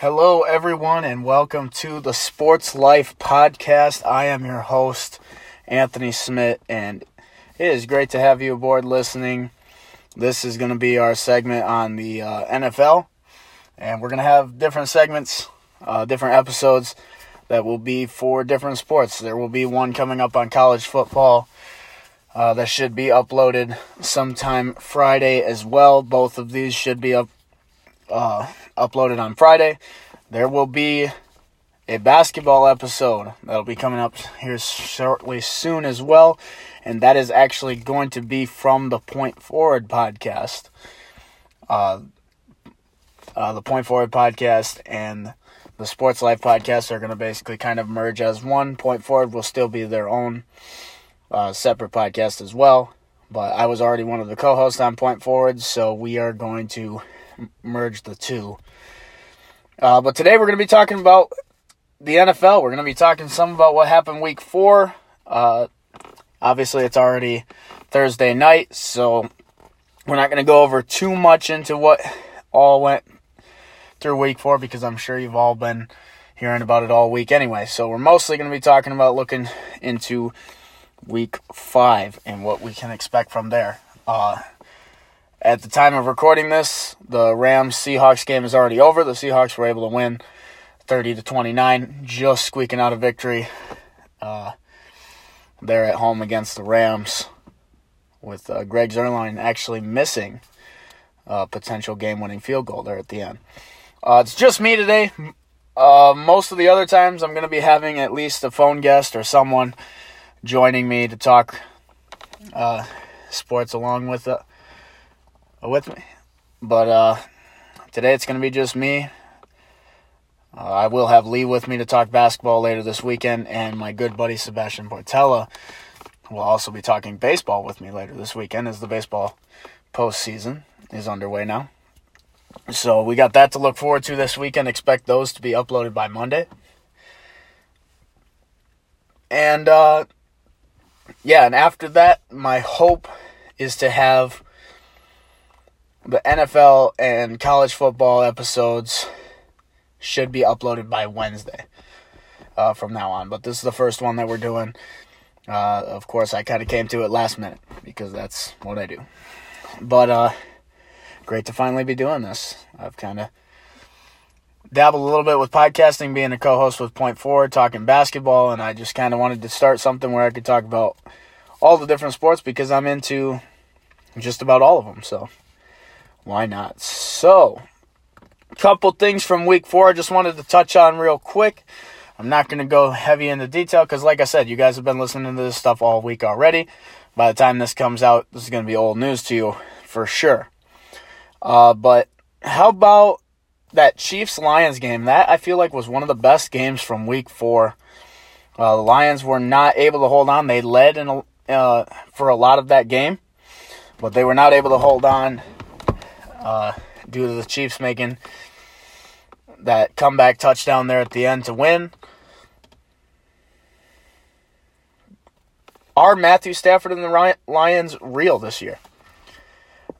Hello, everyone, and welcome to the Sports Life Podcast. I am your host, Anthony Smit, and it is great to have you aboard listening. This is going to be our segment on the uh, NFL, and we're going to have different segments, uh, different episodes that will be for different sports. There will be one coming up on college football. Uh, that should be uploaded sometime Friday as well. Both of these should be up uh, uploaded on Friday. There will be a basketball episode that'll be coming up here shortly soon as well, and that is actually going to be from the Point Forward podcast. Uh, uh, the Point Forward podcast and the Sports Life podcast are going to basically kind of merge as one. Point Forward will still be their own uh, separate podcast as well, but I was already one of the co hosts on Point Forward, so we are going to merge the two. Uh, but today we're going to be talking about the NFL. We're going to be talking some about what happened week four. Uh, obviously, it's already Thursday night, so we're not going to go over too much into what all went through week four because I'm sure you've all been hearing about it all week anyway. So we're mostly going to be talking about looking into week five and what we can expect from there. Uh, at the time of recording this, the Rams Seahawks game is already over. The Seahawks were able to win 30 to 29, just squeaking out a victory. Uh, they're at home against the Rams, with uh, Greg Zuerlein actually missing a potential game-winning field goal there at the end. Uh, it's just me today. Uh, most of the other times, I'm going to be having at least a phone guest or someone joining me to talk uh, sports along with uh, with me. But uh, today it's going to be just me. Uh, I will have Lee with me to talk basketball later this weekend, and my good buddy Sebastian Portella will also be talking baseball with me later this weekend as the baseball postseason is underway now. So we got that to look forward to this weekend. Expect those to be uploaded by Monday. And uh, yeah, and after that, my hope is to have the NFL and college football episodes should be uploaded by Wednesday uh, from now on. But this is the first one that we're doing. Uh, of course, I kind of came to it last minute because that's what I do. But uh, great to finally be doing this. I've kind of dabbled a little bit with podcasting, being a co-host with Four, talking basketball, and I just kind of wanted to start something where I could talk about all the different sports because I'm into just about all of them. So why not? So, a couple things from week four I just wanted to touch on real quick. I'm not going to go heavy into detail because, like I said, you guys have been listening to this stuff all week already. By the time this comes out, this is going to be old news to you for sure. Uh, but how about that Chiefs Lions game? That I feel like was one of the best games from week four. Uh, the Lions were not able to hold on. They led in a, uh, for a lot of that game, but they were not able to hold on uh, due to the Chiefs making that comeback touchdown there at the end to win. Are Matthew Stafford and the Lions real this year?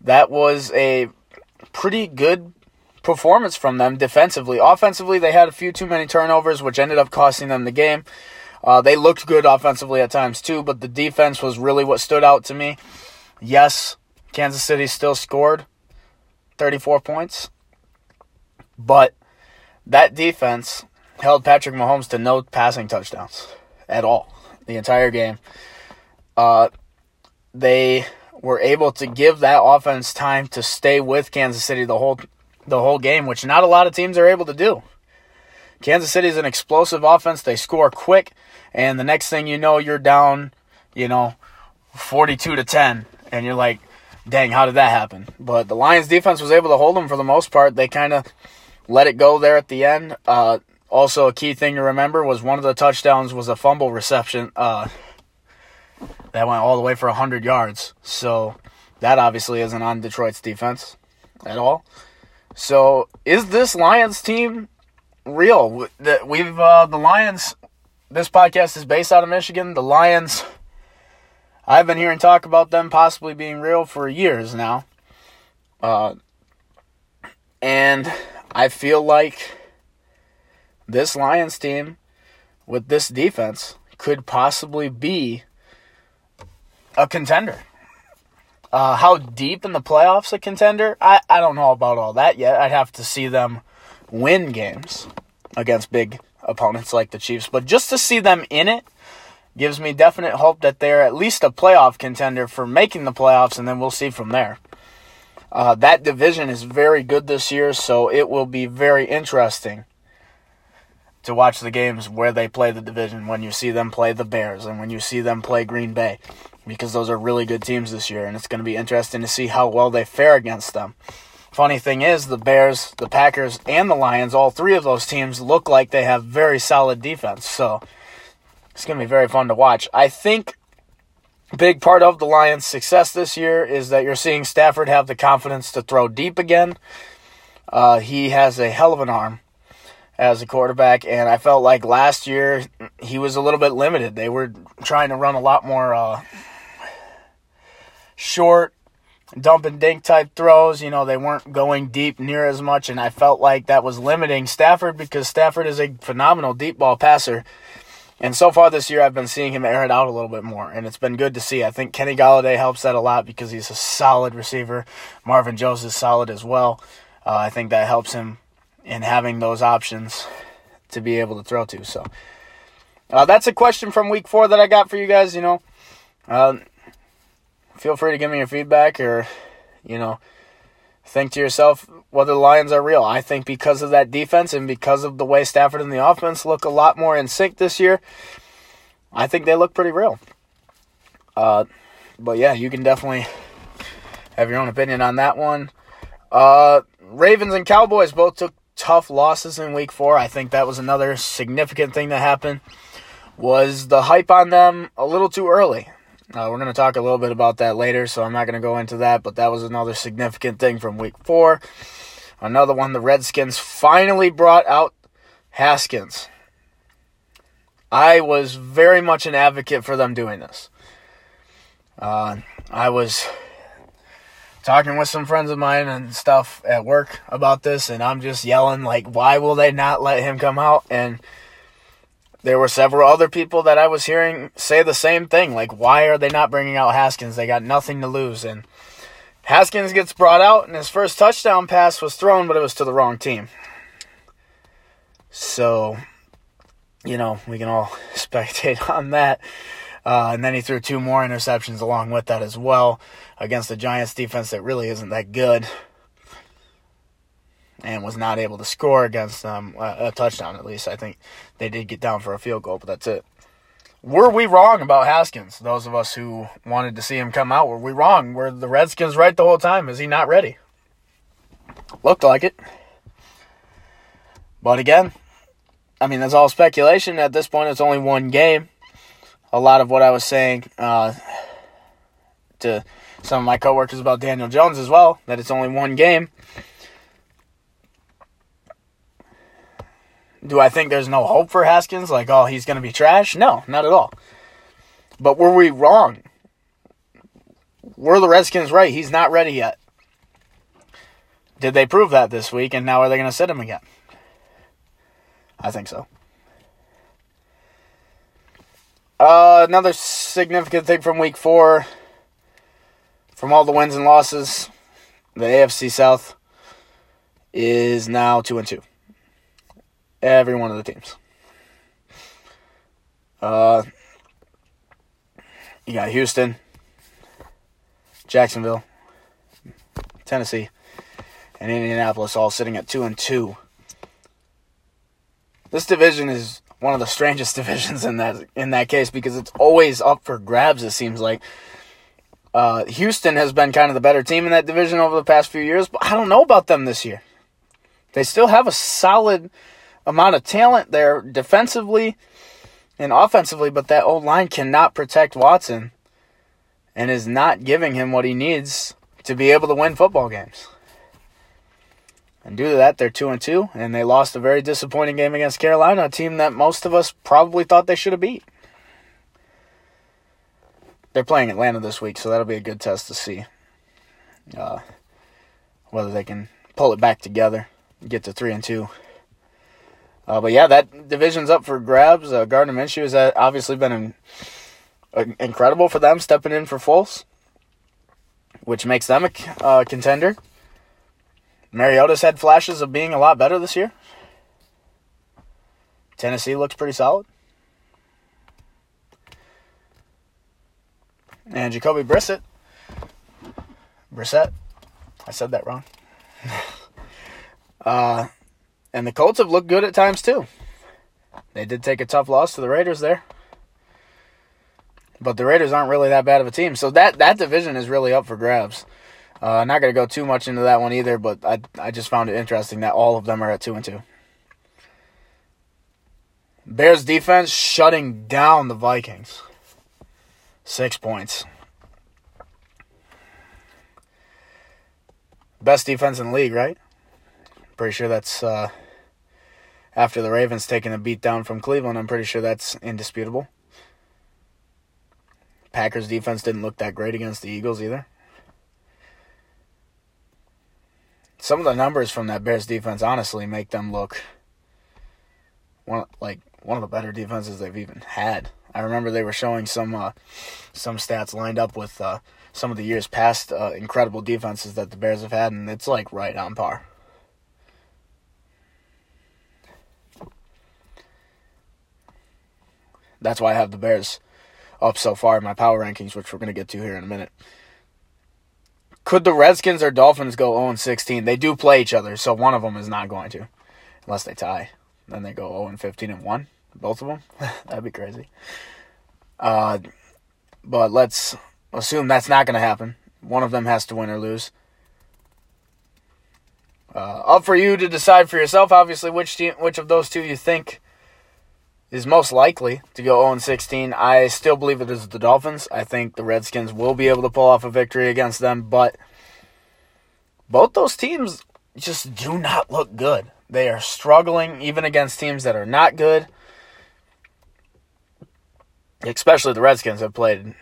That was a pretty good performance from them defensively. Offensively, they had a few too many turnovers, which ended up costing them the game. Uh, they looked good offensively at times too, but the defense was really what stood out to me. Yes, Kansas City still scored, 34 points. But that defense held Patrick Mahomes to no passing touchdowns at all the entire game. Uh, they were able to give that offense time to stay with Kansas City the whole the whole game, which not a lot of teams are able to do. Kansas City is an explosive offense. They score quick, and the next thing you know, you're down, you know, 42 to 10, and you're like, dang, how did that happen? But the Lions defense was able to hold them for the most part. They kind of let it go there at the end. Uh, also, a key thing to remember was one of the touchdowns was a fumble reception uh, that went all the way for 100 yards. So that obviously isn't on Detroit's defense at all. So is this Lions team real? That we've uh, the Lions. This podcast is based out of Michigan. The Lions I've been hearing talk about them possibly being real for years now. Uh, and I feel like this Lions team with this defense could possibly be a contender. Uh, how deep in the playoffs a contender? I, I don't know about all that yet. I'd have to see them win games against big opponents like the Chiefs. But just to see them in it gives me definite hope that they're at least a playoff contender for making the playoffs, and then we'll see from there. Uh, that division is very good this year, so it will be very interesting to watch the games where they play the division when you see them play the Bears and when you see them play Green Bay because those are really good teams this year and it's going to be interesting to see how well they fare against them. Funny thing is, the Bears, the Packers, and the Lions, all three of those teams look like they have very solid defense. So it's going to be very fun to watch. I think big part of the Lions' success this year is that you're seeing Stafford have the confidence to throw deep again. Uh, he has a hell of an arm as a quarterback, and I felt like last year he was a little bit limited. They were trying to run a lot more uh, short, dump and dink type throws. You know, they weren't going deep near as much, and I felt like that was limiting Stafford because Stafford is a phenomenal deep ball passer. And so far this year, I've been seeing him air it out a little bit more, and it's been good to see. I think Kenny Golladay helps that a lot because he's a solid receiver. Marvin Jones is solid as well. Uh, I think that helps him in having those options to be able to throw to. So uh, that's a question from week four that I got for you guys. You know, uh, feel free to give me your feedback or, you know, think to yourself whether the Lions are real. I think because of that defense and because of the way Stafford and the offense look a lot more in sync this year, I think they look pretty real. Uh, but yeah, you can definitely have your own opinion on that one. Uh, Ravens and Cowboys both took tough losses in week four. I think that was another significant thing that happened. Was the hype on them a little too early? Uh, we're going to talk a little bit about that later, so I'm not going to go into that, but that was another significant thing from week four. Another one, the Redskins finally brought out Haskins. I was very much an advocate for them doing this. Uh, I was talking with some friends of mine and stuff at work about this, and I'm just yelling, like, why will they not let him come out? And there were several other people that I was hearing say the same thing. Like, why are they not bringing out Haskins? They got nothing to lose. And Haskins gets brought out, and his first touchdown pass was thrown, but it was to the wrong team. So, you know, we can all spectate on that. Uh, and then he threw two more interceptions along with that as well against the Giants defense that really isn't that good and was not able to score against them a touchdown at least. I think they did get down for a field goal, but that's it. Were we wrong about Haskins? Those of us who wanted to see him come out, were we wrong? Were the Redskins right the whole time? Is he not ready? Looked like it. But again, I mean, that's all speculation. At this point, it's only one game. A lot of what I was saying uh, to some of my coworkers about Daniel Jones as well, that it's only one game. Do I think there's no hope for Haskins? Like, oh, he's going to be trash? No, not at all. But were we wrong? Were the Redskins right? He's not ready yet. Did they prove that this week? And now are they going to sit him again? I think so. Uh, another significant thing from week four, from all the wins and losses, the AFC South is now two and two. Every one of the teams. Uh, you got Houston, Jacksonville, Tennessee, and Indianapolis all sitting at two and two. This division is one of the strangest divisions in that in that case because it's always up for grabs. It seems like uh, Houston has been kind of the better team in that division over the past few years, but I don't know about them this year. They still have a solid amount of talent there defensively and offensively, but that old line cannot protect Watson and is not giving him what he needs to be able to win football games. And due to that, they're 2 and 2, and they lost a very disappointing game against Carolina, a team that most of us probably thought they should have beat. They're playing Atlanta this week, so that'll be a good test to see uh, whether they can pull it back together, get to 3 and 2. Uh, but yeah, that division's up for grabs. Uh, Gardner Minshew has uh, obviously been in, uh, incredible for them, stepping in for Foles, which makes them a uh, contender. Mariota's had flashes of being a lot better this year. Tennessee looks pretty solid. And Jacoby Brissett. Brissett. I said that wrong. uh, and the Colts have looked good at times too. They did take a tough loss to the Raiders there. But the Raiders aren't really that bad of a team. So that, that division is really up for grabs. Uh, not going to go too much into that one either, but I, I just found it interesting that all of them are at 2 and 2. Bears defense shutting down the Vikings. Six points. Best defense in the league, right? Pretty sure that's uh, after the Ravens taking a beat down from Cleveland. I'm pretty sure that's indisputable. Packers defense didn't look that great against the Eagles either. Some of the numbers from that Bears defense honestly make them look one like one of the better defenses they've even had. I remember they were showing some uh, some stats lined up with uh, some of the years past uh, incredible defenses that the Bears have had, and it's like right on par. That's why I have the Bears up so far in my power rankings, which we're going to get to here in a minute. Could the Redskins or Dolphins go 0 16? They do play each other, so one of them is not going to, unless they tie. Then they go 0 15 and 1 both of them. That'd be crazy. Uh, but let's assume that's not going to happen. One of them has to win or lose. Uh, up for you to decide for yourself, obviously, which team, which of those two you think is most likely to go 0 16. I still believe it is the Dolphins. I think the Redskins will be able to pull off a victory against them, but both those teams just do not look good. They are struggling even against teams that are not good especially the Redskins have played.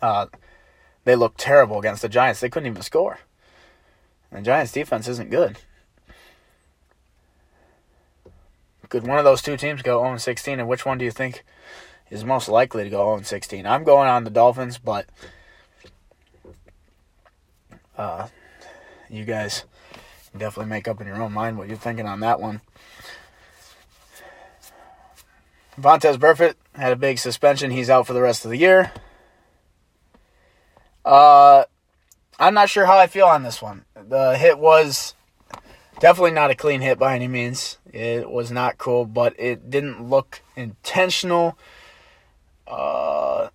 Uh, they look terrible against the Giants. They couldn't even score. The Giants' defense isn't good. Could one of those two teams go 0 16? And which one do you think is most likely to go 0 16? I'm going on the Dolphins, but uh, you guys definitely make up in your own mind what you're thinking on that one. Vontaze Burfict had a big suspension. He's out for the rest of the year. Uh, I'm not sure how I feel on this one. The hit was definitely not a clean hit by any means. It was not cool, but it didn't look intentional. Uh,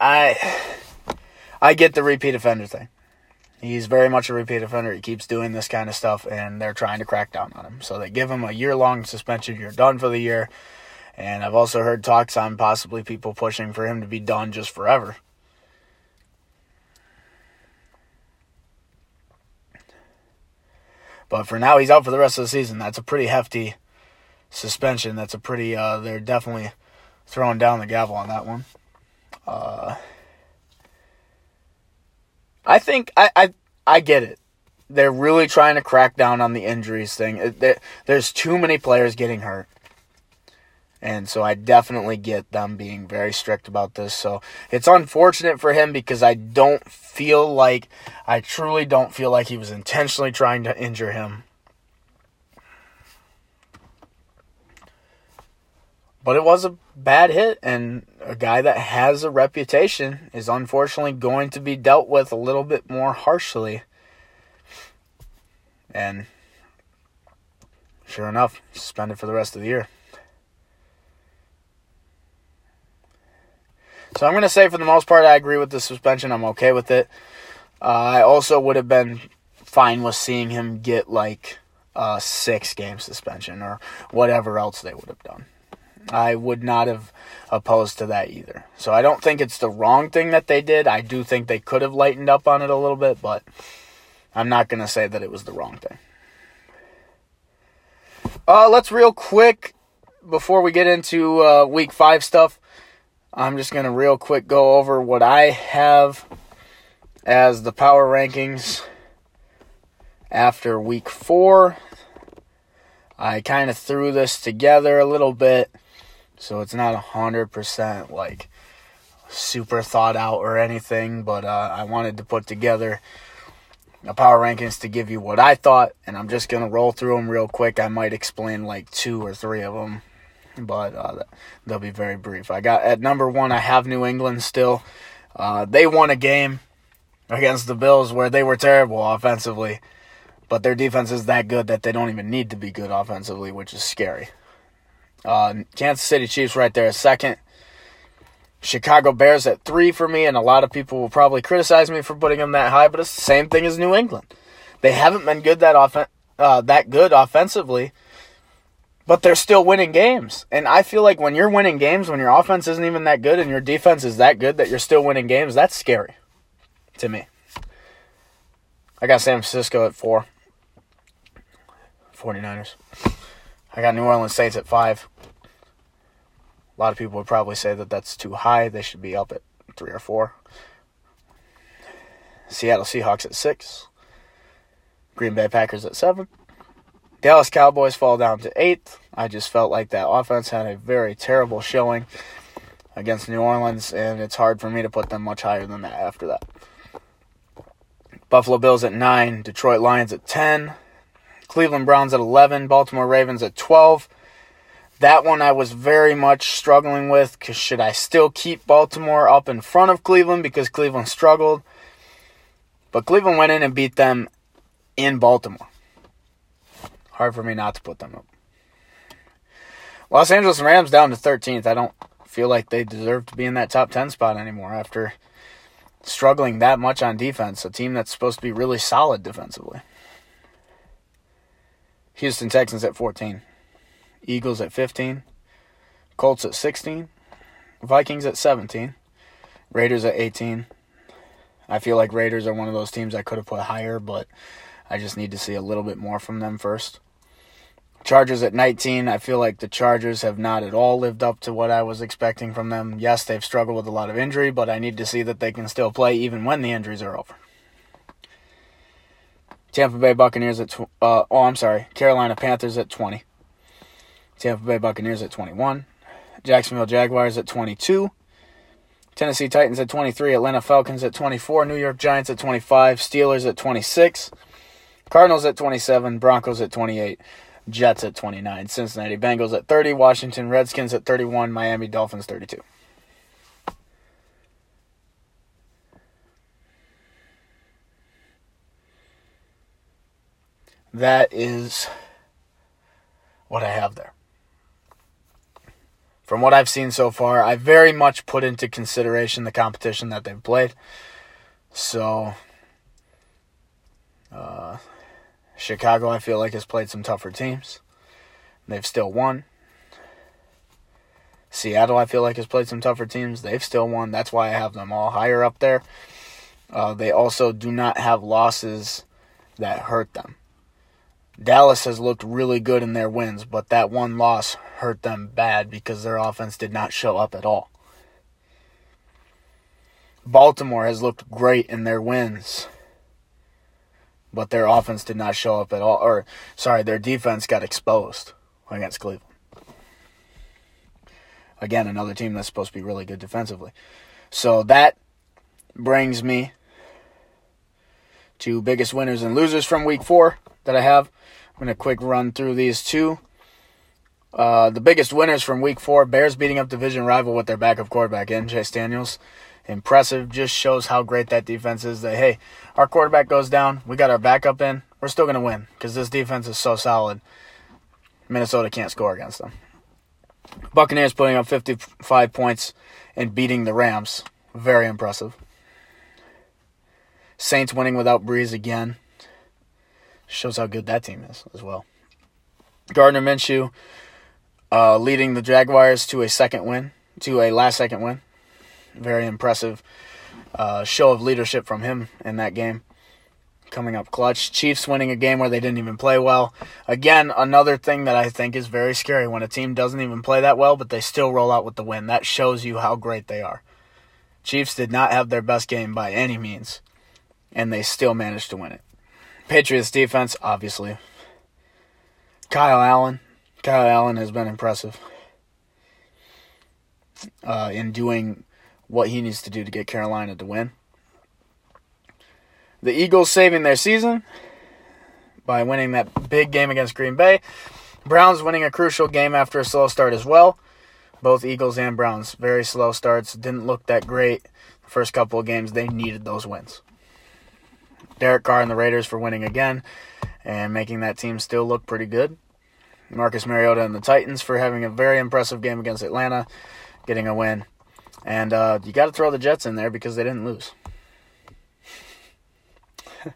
I I get the repeat offender thing. He's very much a repeat offender. He keeps doing this kind of stuff, and they're trying to crack down on him. So they give him a year long suspension. You're done for the year. And I've also heard talks on possibly people pushing for him to be done just forever. But for now, he's out for the rest of the season. That's a pretty hefty suspension. That's a pretty, uh, they're definitely throwing down the gavel on that one. Uh, I think I, I I get it. They're really trying to crack down on the injuries thing. there's too many players getting hurt. And so I definitely get them being very strict about this. So it's unfortunate for him because I don't feel like, I truly don't feel like he was intentionally trying to injure him. But it was a bad hit, and a guy that has a reputation is unfortunately going to be dealt with a little bit more harshly. And sure enough, suspended for the rest of the year. So I'm going to say for the most part, I agree with the suspension. I'm okay with it. Uh, I also would have been fine with seeing him get like a six game suspension or whatever else they would have done. I would not have opposed to that either. So I don't think it's the wrong thing that they did. I do think they could have lightened up on it a little bit, but I'm not going to say that it was the wrong thing. Uh, let's real quick, before we get into uh, week five stuff, I'm just going to real quick go over what I have as the power rankings after week four. I kind of threw this together a little bit, so it's not a hundred percent like super thought out or anything, but uh, I wanted to put together a power rankings to give you what I thought, and I'm just gonna roll through them real quick. I might explain like two or three of them, but uh, they'll be very brief. I got at number one, I have New England still. Uh, they won a game against the Bills where they were terrible offensively, but their defense is that good that they don't even need to be good offensively, which is scary. Uh, Kansas City Chiefs right there, second. Chicago Bears at three for me, and a lot of people will probably criticize me for putting them that high, but it's the same thing as New England. They haven't been good that offen- uh, that good offensively, but they're still winning games. And I feel like when you're winning games, when your offense isn't even that good and your defense is that good that you're still winning games, that's scary to me. I got San Francisco at four. 49ers. I got New Orleans Saints at five. A lot of people would probably say that that's too high. They should be up at three or four. Seattle Seahawks at six. Green Bay Packers at seven. Dallas Cowboys fall down to eighth. I just felt like that offense had a very terrible showing against New Orleans, and it's hard for me to put them much higher than that after that. Buffalo Bills at nine. Detroit Lions at 10. Cleveland Browns at 11. Baltimore Ravens at 12. That one I was very much struggling with because should I still keep Baltimore up in front of Cleveland because Cleveland struggled? But Cleveland went in and beat them in Baltimore. Hard for me not to put them up. Los Angeles Rams down to 13th. I don't feel like they deserve to be in that top 10 spot anymore after struggling that much on defense. A team that's supposed to be really solid defensively. Houston Texans at 14. Eagles at 15, Colts at 16, Vikings at 17, Raiders at 18. I feel like Raiders are one of those teams I could have put higher, but I just need to see a little bit more from them first. Chargers at 19. I feel like the Chargers have not at all lived up to what I was expecting from them. Yes, they've struggled with a lot of injury, but I need to see that they can still play even when the injuries are over. Tampa Bay Buccaneers at tw- uh, oh, I'm sorry, Carolina Panthers at 20. Tampa Bay Buccaneers at 21. Jacksonville Jaguars at 22. Tennessee Titans at 23. Atlanta Falcons at 24. New York Giants at 25. Steelers at 26. Cardinals at 27. Broncos at 28. Jets at 29. Cincinnati Bengals at 30. Washington Redskins at 31. Miami Dolphins 32. That is what I have there from what I've seen so far, I very much put into consideration the competition that they've played. So, uh, Chicago, I feel like, has played some tougher teams. They've still won. Seattle, I feel like, has played some tougher teams. They've still won. That's why I have them all higher up there. Uh, they also do not have losses that hurt them. Dallas has looked really good in their wins, but that one loss hurt them bad because their offense did not show up at all. Baltimore has looked great in their wins, but their offense did not show up at all. Or, sorry, their defense got exposed against Cleveland. Again, another team that's supposed to be really good defensively. So that brings me to biggest winners and losers from week four that I have. I'm going to quick run through these two. Uh, the biggest winners from week four Bears beating up division rival with their backup quarterback, in Chase Daniels. Impressive. Just shows how great that defense is. That, hey, our quarterback goes down. We got our backup in. We're still going to win because this defense is so solid. Minnesota can't score against them. Buccaneers putting up 55 points and beating the Rams. Very impressive. Saints winning without Brees again. Shows how good that team is as well. Gardner Minshew uh, leading the Jaguars to a second win, to a last second win. Very impressive uh, show of leadership from him in that game. Coming up clutch. Chiefs winning a game where they didn't even play well. Again, another thing that I think is very scary when a team doesn't even play that well, but they still roll out with the win. That shows you how great they are. Chiefs did not have their best game by any means, and they still managed to win it. Patriots defense, obviously. Kyle Allen. Kyle Allen has been impressive uh, in doing what he needs to do to get Carolina to win. The Eagles saving their season by winning that big game against Green Bay. Browns winning a crucial game after a slow start as well. Both Eagles and Browns very slow starts. Didn't look that great the first couple of games. They needed those wins. Derek Carr and the Raiders for winning again and making that team still look pretty good. Marcus Mariota and the Titans for having a very impressive game against Atlanta, getting a win. And uh, you got to throw the Jets in there because they didn't lose.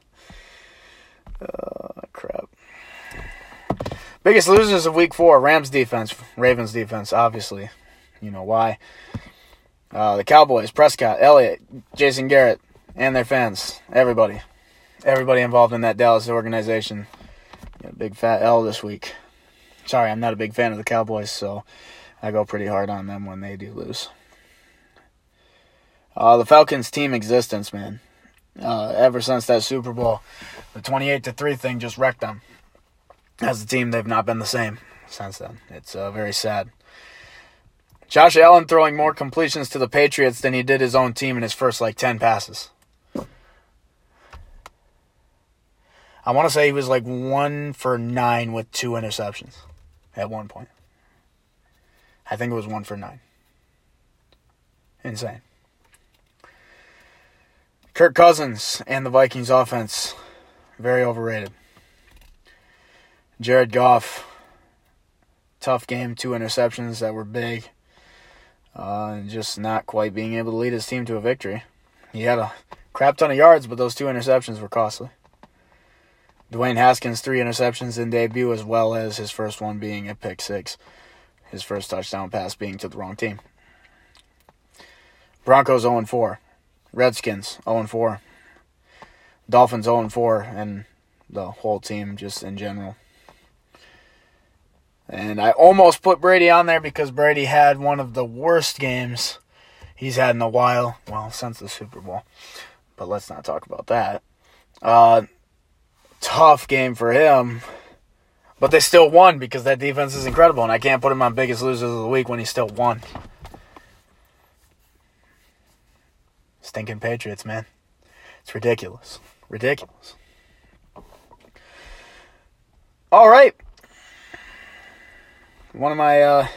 oh, crap. Biggest losers of week four Rams defense, Ravens defense, obviously. You know why. Uh, the Cowboys, Prescott, Elliott, Jason Garrett, and their fans. Everybody. Everybody involved in that Dallas organization. big fat L this week. Sorry, I'm not a big fan of the Cowboys, so I go pretty hard on them when they do lose. Uh, the Falcons' team existence, man. Uh, ever since that Super Bowl, the 28 to 3 thing just wrecked them. As a team, they've not been the same since then. It's uh, very sad. Josh Allen throwing more completions to the Patriots than he did his own team in his first like 10 passes. I want to say he was like one for nine with two interceptions at one point. I think it was one for nine. Insane. Kirk Cousins and the Vikings offense, very overrated. Jared Goff, tough game, two interceptions that were big. Uh, just not quite being able to lead his team to a victory. He had a crap ton of yards, but those two interceptions were costly. Dwayne Haskins, three interceptions in debut, as well as his first one being a pick six. His first touchdown pass being to the wrong team. Broncos 0 4. Redskins 0 4. Dolphins 0 4. And the whole team just in general. And I almost put Brady on there because Brady had one of the worst games he's had in a while. Well, since the Super Bowl. But let's not talk about that. Uh, tough game for him. But they still won because that defense is incredible, and I can't put him on biggest losers of the week when he still won. Stinking Patriots, man. It's ridiculous. Ridiculous. All right. One of my uh,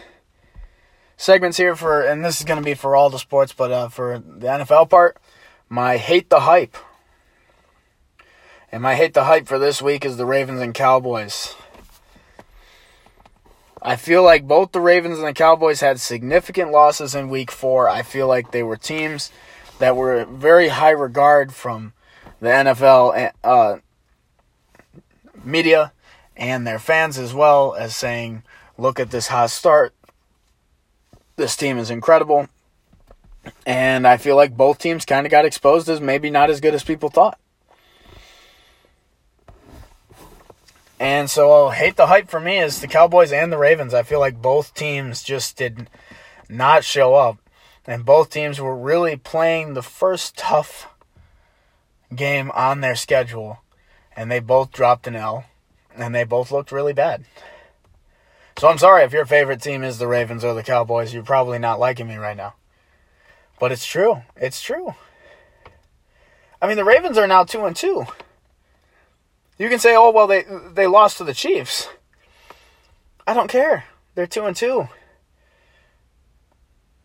segments here for, and this is going to be for all the sports, but uh, for the NFL part, my hate the hype. And my hate the hype for this week is the Ravens and Cowboys. I feel like both the Ravens and the Cowboys had significant losses in week four. I feel like they were teams that were very high regard from the NFL uh, media and their fans as well as saying, look at this hot start. This team is incredible. And I feel like both teams kind of got exposed as maybe not as good as people thought. And so I'll hate the hype for me is the Cowboys and the Ravens. I feel like both teams just did not show up. And both teams were really playing the first tough game on their schedule. And they both dropped an L. And they both looked really bad. So I'm sorry if your favorite team is the Ravens or the Cowboys. You're probably not liking me right now. But it's true. It's true. I mean, the Ravens are now 2 and 2. You can say, "Oh, well, they they lost to the Chiefs." I don't care. They're two and two.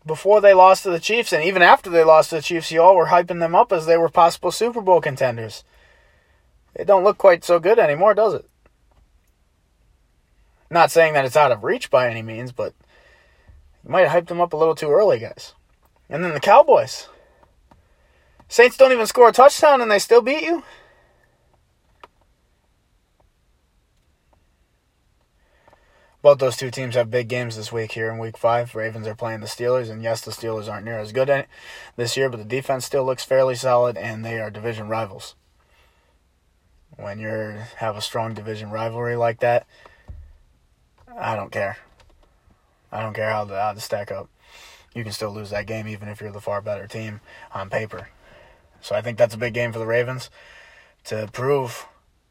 Before they lost to the Chiefs, and even after they lost to the Chiefs, y'all were hyping them up as they were possible Super Bowl contenders. It don't look quite so good anymore, does it? Not saying that it's out of reach by any means, but you might have hyped them up a little too early, guys. And then the Cowboys. Saints don't even score a touchdown and they still beat you? Both those two teams have big games this week here in week five. Ravens are playing the Steelers, and yes, the Steelers aren't near as good this year, but the defense still looks fairly solid, and they are division rivals. When you have a strong division rivalry like that, I don't care. I don't care how the odds stack up. You can still lose that game even if you're the far better team on paper. So I think that's a big game for the Ravens to prove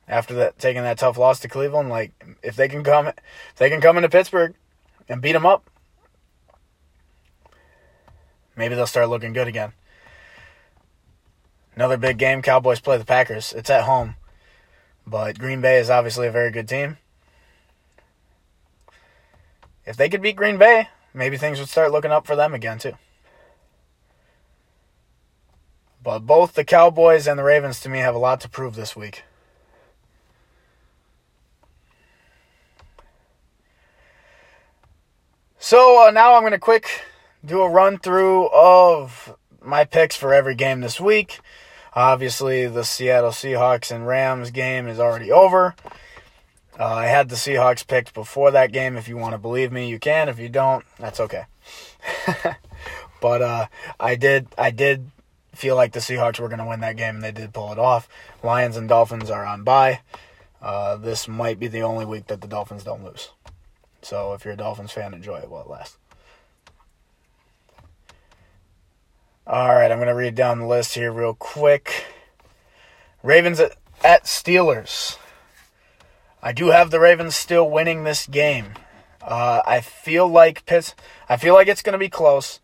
after that taking that tough loss to Cleveland, like If they can come, if they can come into Pittsburgh and beat them up, maybe they'll start looking good again. Another big game. Cowboys play the Packers. It's at home, but Green Bay is obviously a very good team. If they could beat Green Bay, maybe things would start looking up for them again too. But both the Cowboys and the Ravens to me have a lot to prove this week. So uh, now I'm going to quick do a run through of my picks for every game this week. Obviously, the Seattle Seahawks and Rams game is already over. Uh, I had the Seahawks picked before that game. If you want to believe me, you can. If you don't, that's okay. but uh, I did, I did feel like the Seahawks were going to win that game, and they did pull it off. Lions and Dolphins are on bye. Uh, this might be the only week that the Dolphins don't lose. So if you're a Dolphins fan, enjoy it while it lasts. All right, I'm going to read down the list here real quick. Ravens at, Steelers. I do have the Ravens still winning this game. Uh, I feel like Pitts. I feel like it's going to be close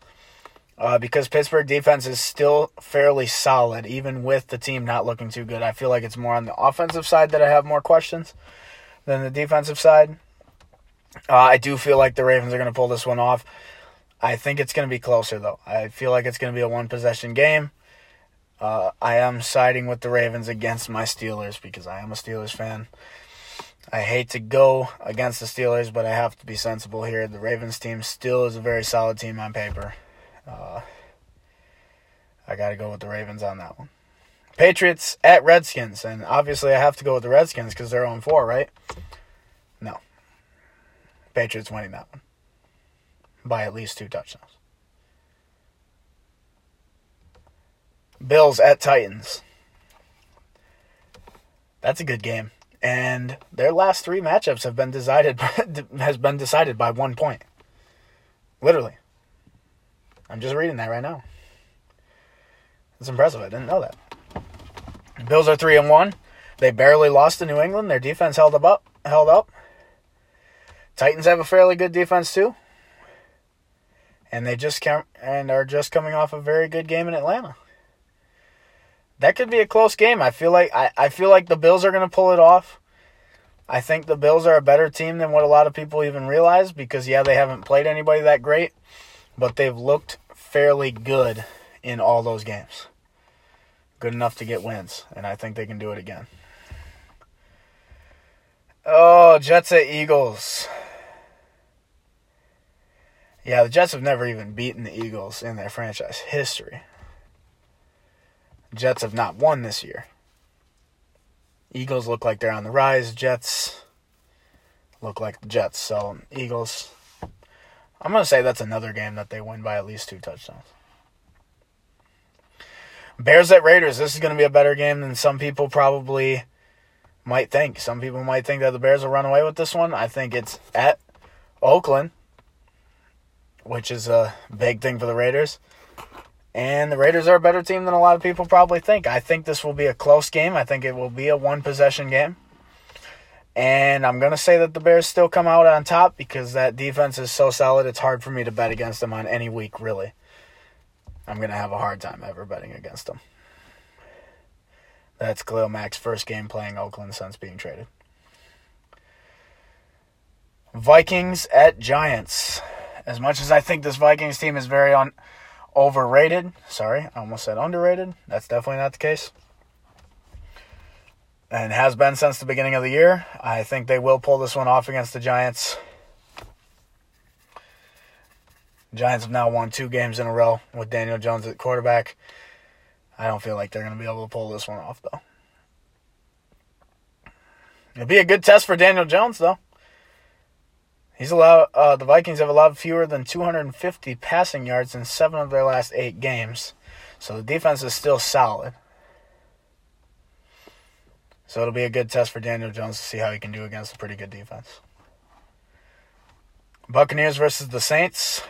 uh, because Pittsburgh defense is still fairly solid, even with the team not looking too good. I feel like it's more on the offensive side that I have more questions than the defensive side. Uh, I do feel like the Ravens are going to pull this one off. I think it's going to be closer, though. I feel like it's going to be a one possession game. Uh, I am siding with the Ravens against my Steelers because I am a Steelers fan. I hate to go against the Steelers, but I have to be sensible here. The Ravens team still is a very solid team on paper. Uh, I got to go with the Ravens on that one. Patriots at Redskins, and obviously I have to go with the Redskins because they're on 4, right? Patriots winning that one by at least two touchdowns. Bills at Titans. That's a good game. And their last three matchups have been decided has been decided by one point. Literally. I'm just reading that right now. It's impressive. I didn't know that. Bills are three and one. They barely lost to New England. Their defense held up, held up. Titans have a fairly good defense too, and they just come and are just coming off a very good game in Atlanta. That could be a close game. I feel like I, I feel like the Bills are going to pull it off. I think the Bills are a better team than what a lot of people even realize because yeah, they haven't played anybody that great, but they've looked fairly good in all those games. Good enough to get wins, and I think they can do it again. Oh, Jets at Eagles. Yeah, the Jets have never even beaten the Eagles in their franchise history. Jets have not won this year. Eagles look like they're on the rise. Jets look like the Jets. So, Eagles, I'm going to say that's another game that they win by at least two touchdowns. Bears at Raiders. This is going to be a better game than some people probably might think. Some people might think that the Bears will run away with this one. I think it's at Oakland which is a big thing for the Raiders. And the Raiders are a better team than a lot of people probably think. I think this will be a close game. I think it will be a one possession game. And I'm going to say that the Bears still come out on top because that defense is so solid, it's hard for me to bet against them on any week, really. I'm going to have a hard time ever betting against them. That's Khalil Mack's first game playing Oakland since being traded. Vikings at Giants. As much as I think this Vikings team is very on overrated, sorry, I almost said underrated. That's definitely not the case. And has been since the beginning of the year. I think they will pull this one off against the Giants. Giants have now won two games in a row with Daniel Jones at quarterback. I don't feel like they're going to be able to pull this one off, though. It'll be a good test for Daniel Jones, though. He's allowed. Uh, the Vikings have allowed fewer than 250 passing yards in seven of their last eight games, so the defense is still solid. So it'll be a good test for Daniel Jones to see how he can do against a pretty good defense. Buccaneers versus the Saints.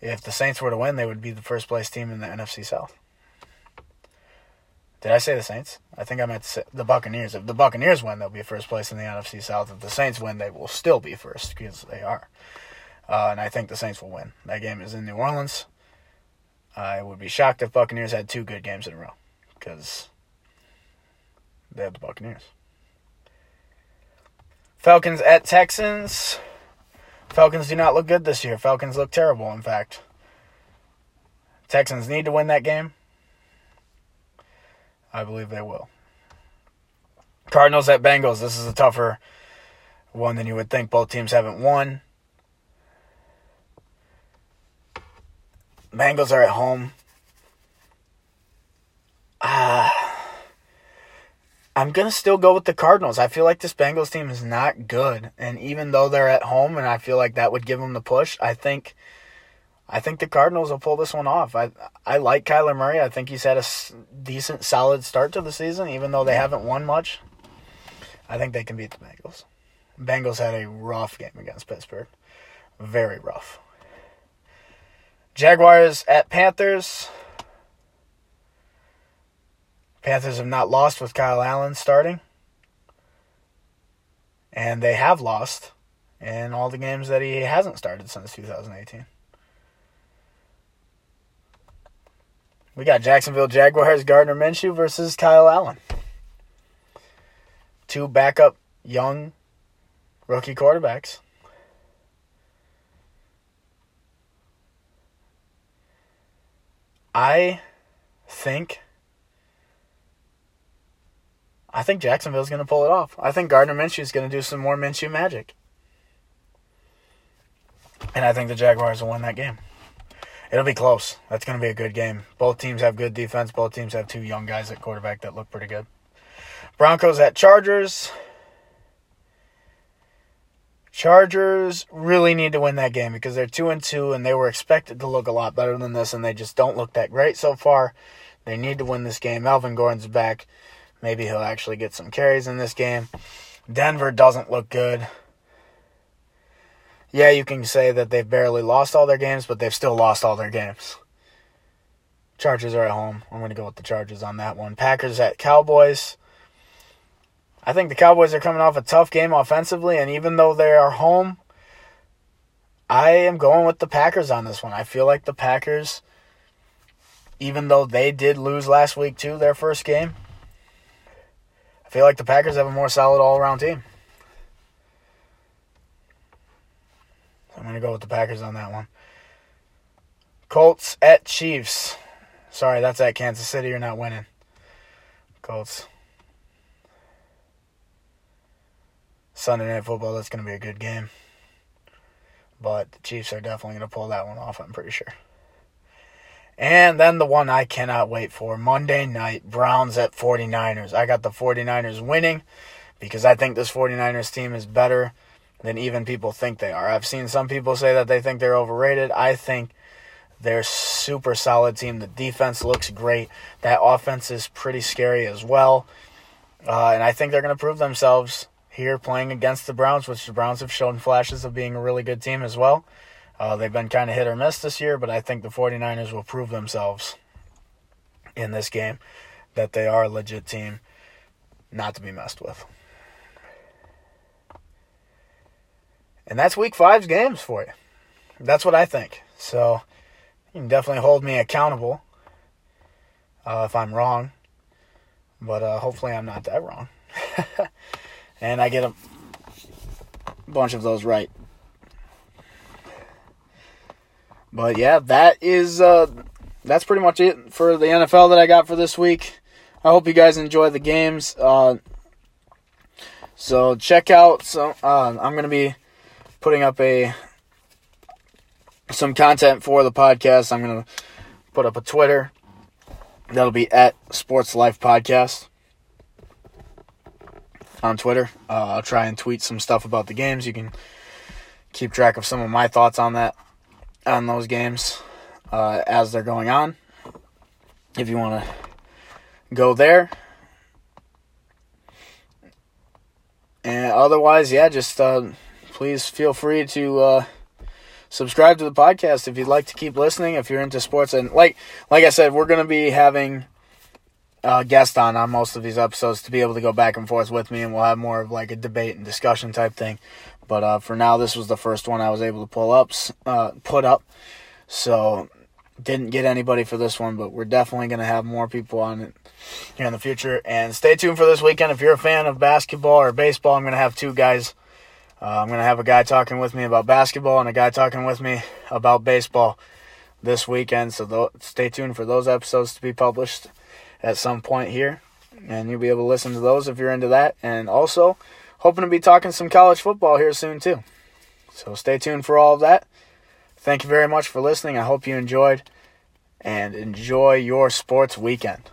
If the Saints were to win, they would be the first place team in the NFC South. Did I say the Saints? I think I meant the Buccaneers. If the Buccaneers win, they'll be first place in the NFC South. If the Saints win, they will still be first because they are. Uh, and I think the Saints will win. That game is in New Orleans. I would be shocked if Buccaneers had two good games in a row because they have the Buccaneers. Falcons at Texans. Falcons do not look good this year. Falcons look terrible, in fact. Texans need to win that game. I believe they will. Cardinals at Bengals. This is a tougher one than you would think. Both teams haven't won. Bengals are at home. Uh, I'm going to still go with the Cardinals. I feel like this Bengals team is not good. And even though they're at home and I feel like that would give them the push, I think I think the Cardinals will pull this one off. I I like Kyler Murray. I think he's had a decent, solid start to the season, even though they haven't won much. I think they can beat the Bengals. Bengals had a rough game against Pittsburgh, very rough. Jaguars at Panthers. Panthers have not lost with Kyle Allen starting. And they have lost in all the games that he hasn't started since 2018. We got Jacksonville Jaguars Gardner Minshew versus Kyle Allen. Two backup young rookie quarterbacks. I think I think Jacksonville's going to pull it off. I think Gardner Minshew is going to do some more Minshew magic. And I think the Jaguars will win that game. It'll be close. That's going to be a good game. Both teams have good defense. Both teams have two young guys at quarterback that look pretty good. Broncos at Chargers. Chargers really need to win that game because they're 2 and 2 and they were expected to look a lot better than this and they just don't look that great so far. They need to win this game. Melvin Gordon's back. Maybe he'll actually get some carries in this game. Denver doesn't look good yeah, you can say that they've barely lost all their games, but they've still lost all their games. Chargers are at home. I'm going to go with the Chargers on that one. Packers at Cowboys. I think the Cowboys are coming off a tough game offensively, and even though they are home, I am going with the Packers on this one. I feel like the Packers, even though they did lose last week too, their first game, I feel like the Packers have a more solid all around team. I'm going to go with the Packers on that one. Colts at Chiefs. Sorry, that's at Kansas City. You're not winning. Colts. Sunday Night Football, that's going to be a good game. But the Chiefs are definitely going to pull that one off, I'm pretty sure. And then the one I cannot wait for Monday night Browns at 49ers. I got the 49ers winning because I think this 49ers team is better than even people think they are. I've seen some people say that they think they're overrated. I think they're super solid team. The defense looks great. That offense is pretty scary as well. Uh, and I think they're going to prove themselves here playing against the Browns, which the Browns have shown flashes of being a really good team as well. Uh, they've been kind of hit or miss this year, but I think the 49ers will prove themselves in this game that they are a legit team not to be messed with. And that's week five's games for you. That's what I think. So you can definitely hold me accountable uh, if I'm wrong. But uh, hopefully I'm not that wrong. and I get a bunch of those right. But yeah, that is uh, that's pretty much it for the NFL that I got for this week. I hope you guys enjoy the games. Uh, so check out So Uh, I'm gonna be putting up a some content for the podcast. I'm gonna put up a Twitter. That'll be at Sports Life Podcast on Twitter. Uh, I'll try and tweet some stuff about the games. You can keep track of some of my thoughts on that on those games uh, as they're going on. If you want to go there. And otherwise, yeah, just uh, please feel free to uh, subscribe to the podcast if you'd like to keep listening. If you're into sports, and like like I said, we're gonna be having uh, guest on on most of these episodes to be able to go back and forth with me, and we'll have more of like a debate and discussion type thing. But uh, for now, this was the first one I was able to pull up, uh, put up. So didn't get anybody for this one, but we're definitely going to have more people on it here in the future. And stay tuned for this weekend. If you're a fan of basketball or baseball, I'm going to have two guys. Uh, I'm going to have a guy talking with me about basketball and a guy talking with me about baseball this weekend. So th- stay tuned for those episodes to be published at some point here. And you'll be able to listen to those if you're into that. And also, hoping to be talking some college football here soon, too. So stay tuned for all of that. Thank you very much for listening. I hope you enjoyed and enjoy your sports weekend.